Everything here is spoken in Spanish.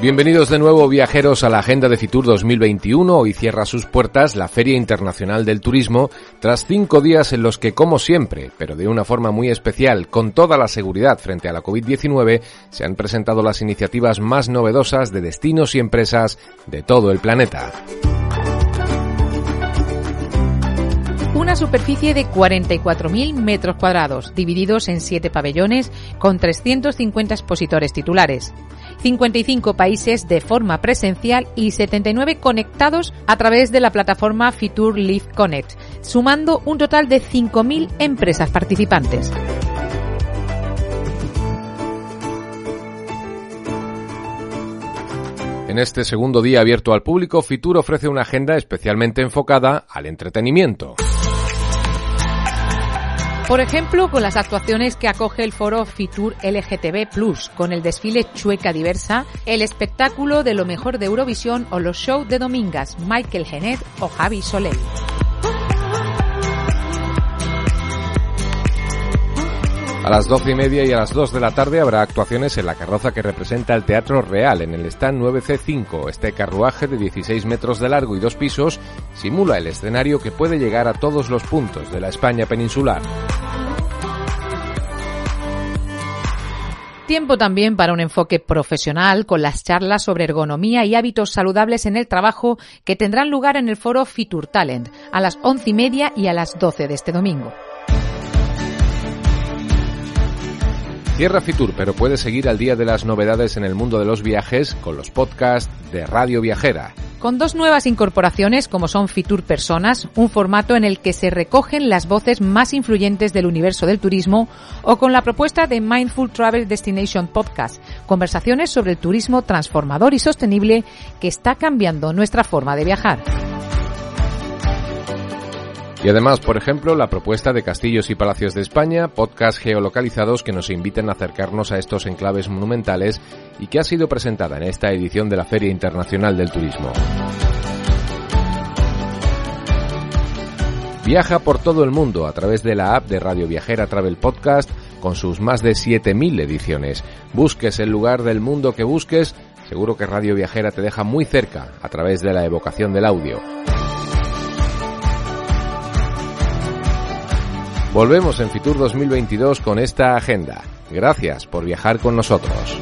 Bienvenidos de nuevo viajeros a la Agenda de Fitur 2021. Hoy cierra sus puertas la Feria Internacional del Turismo tras cinco días en los que, como siempre, pero de una forma muy especial, con toda la seguridad frente a la COVID-19, se han presentado las iniciativas más novedosas de destinos y empresas de todo el planeta. Una superficie de 44.000 metros cuadrados, divididos en siete pabellones con 350 expositores titulares. 55 países de forma presencial y 79 conectados a través de la plataforma Fitur Live Connect, sumando un total de 5.000 empresas participantes. En este segundo día abierto al público, Fitur ofrece una agenda especialmente enfocada al entretenimiento. Por ejemplo, con las actuaciones que acoge el foro Fitur LGTB Plus, con el desfile Chueca Diversa, el espectáculo de lo mejor de Eurovisión o los shows de Domingas, Michael Genet o Javi Soleil. A las doce y media y a las dos de la tarde habrá actuaciones en la carroza que representa el Teatro Real en el stand 9C5. Este carruaje de 16 metros de largo y dos pisos simula el escenario que puede llegar a todos los puntos de la España peninsular. Tiempo también para un enfoque profesional con las charlas sobre ergonomía y hábitos saludables en el trabajo que tendrán lugar en el foro Fitur Talent a las once y media y a las doce de este domingo. Cierra Fitur, pero puedes seguir al día de las novedades en el mundo de los viajes con los podcasts de Radio Viajera. Con dos nuevas incorporaciones como son Fitur Personas, un formato en el que se recogen las voces más influyentes del universo del turismo, o con la propuesta de Mindful Travel Destination Podcast, conversaciones sobre el turismo transformador y sostenible que está cambiando nuestra forma de viajar. Y además, por ejemplo, la propuesta de Castillos y Palacios de España, podcast geolocalizados que nos invitan a acercarnos a estos enclaves monumentales y que ha sido presentada en esta edición de la Feria Internacional del Turismo. Viaja por todo el mundo a través de la app de Radio Viajera Travel Podcast con sus más de 7.000 ediciones. Busques el lugar del mundo que busques, seguro que Radio Viajera te deja muy cerca a través de la evocación del audio. Volvemos en Fitur 2022 con esta agenda. Gracias por viajar con nosotros.